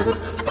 그거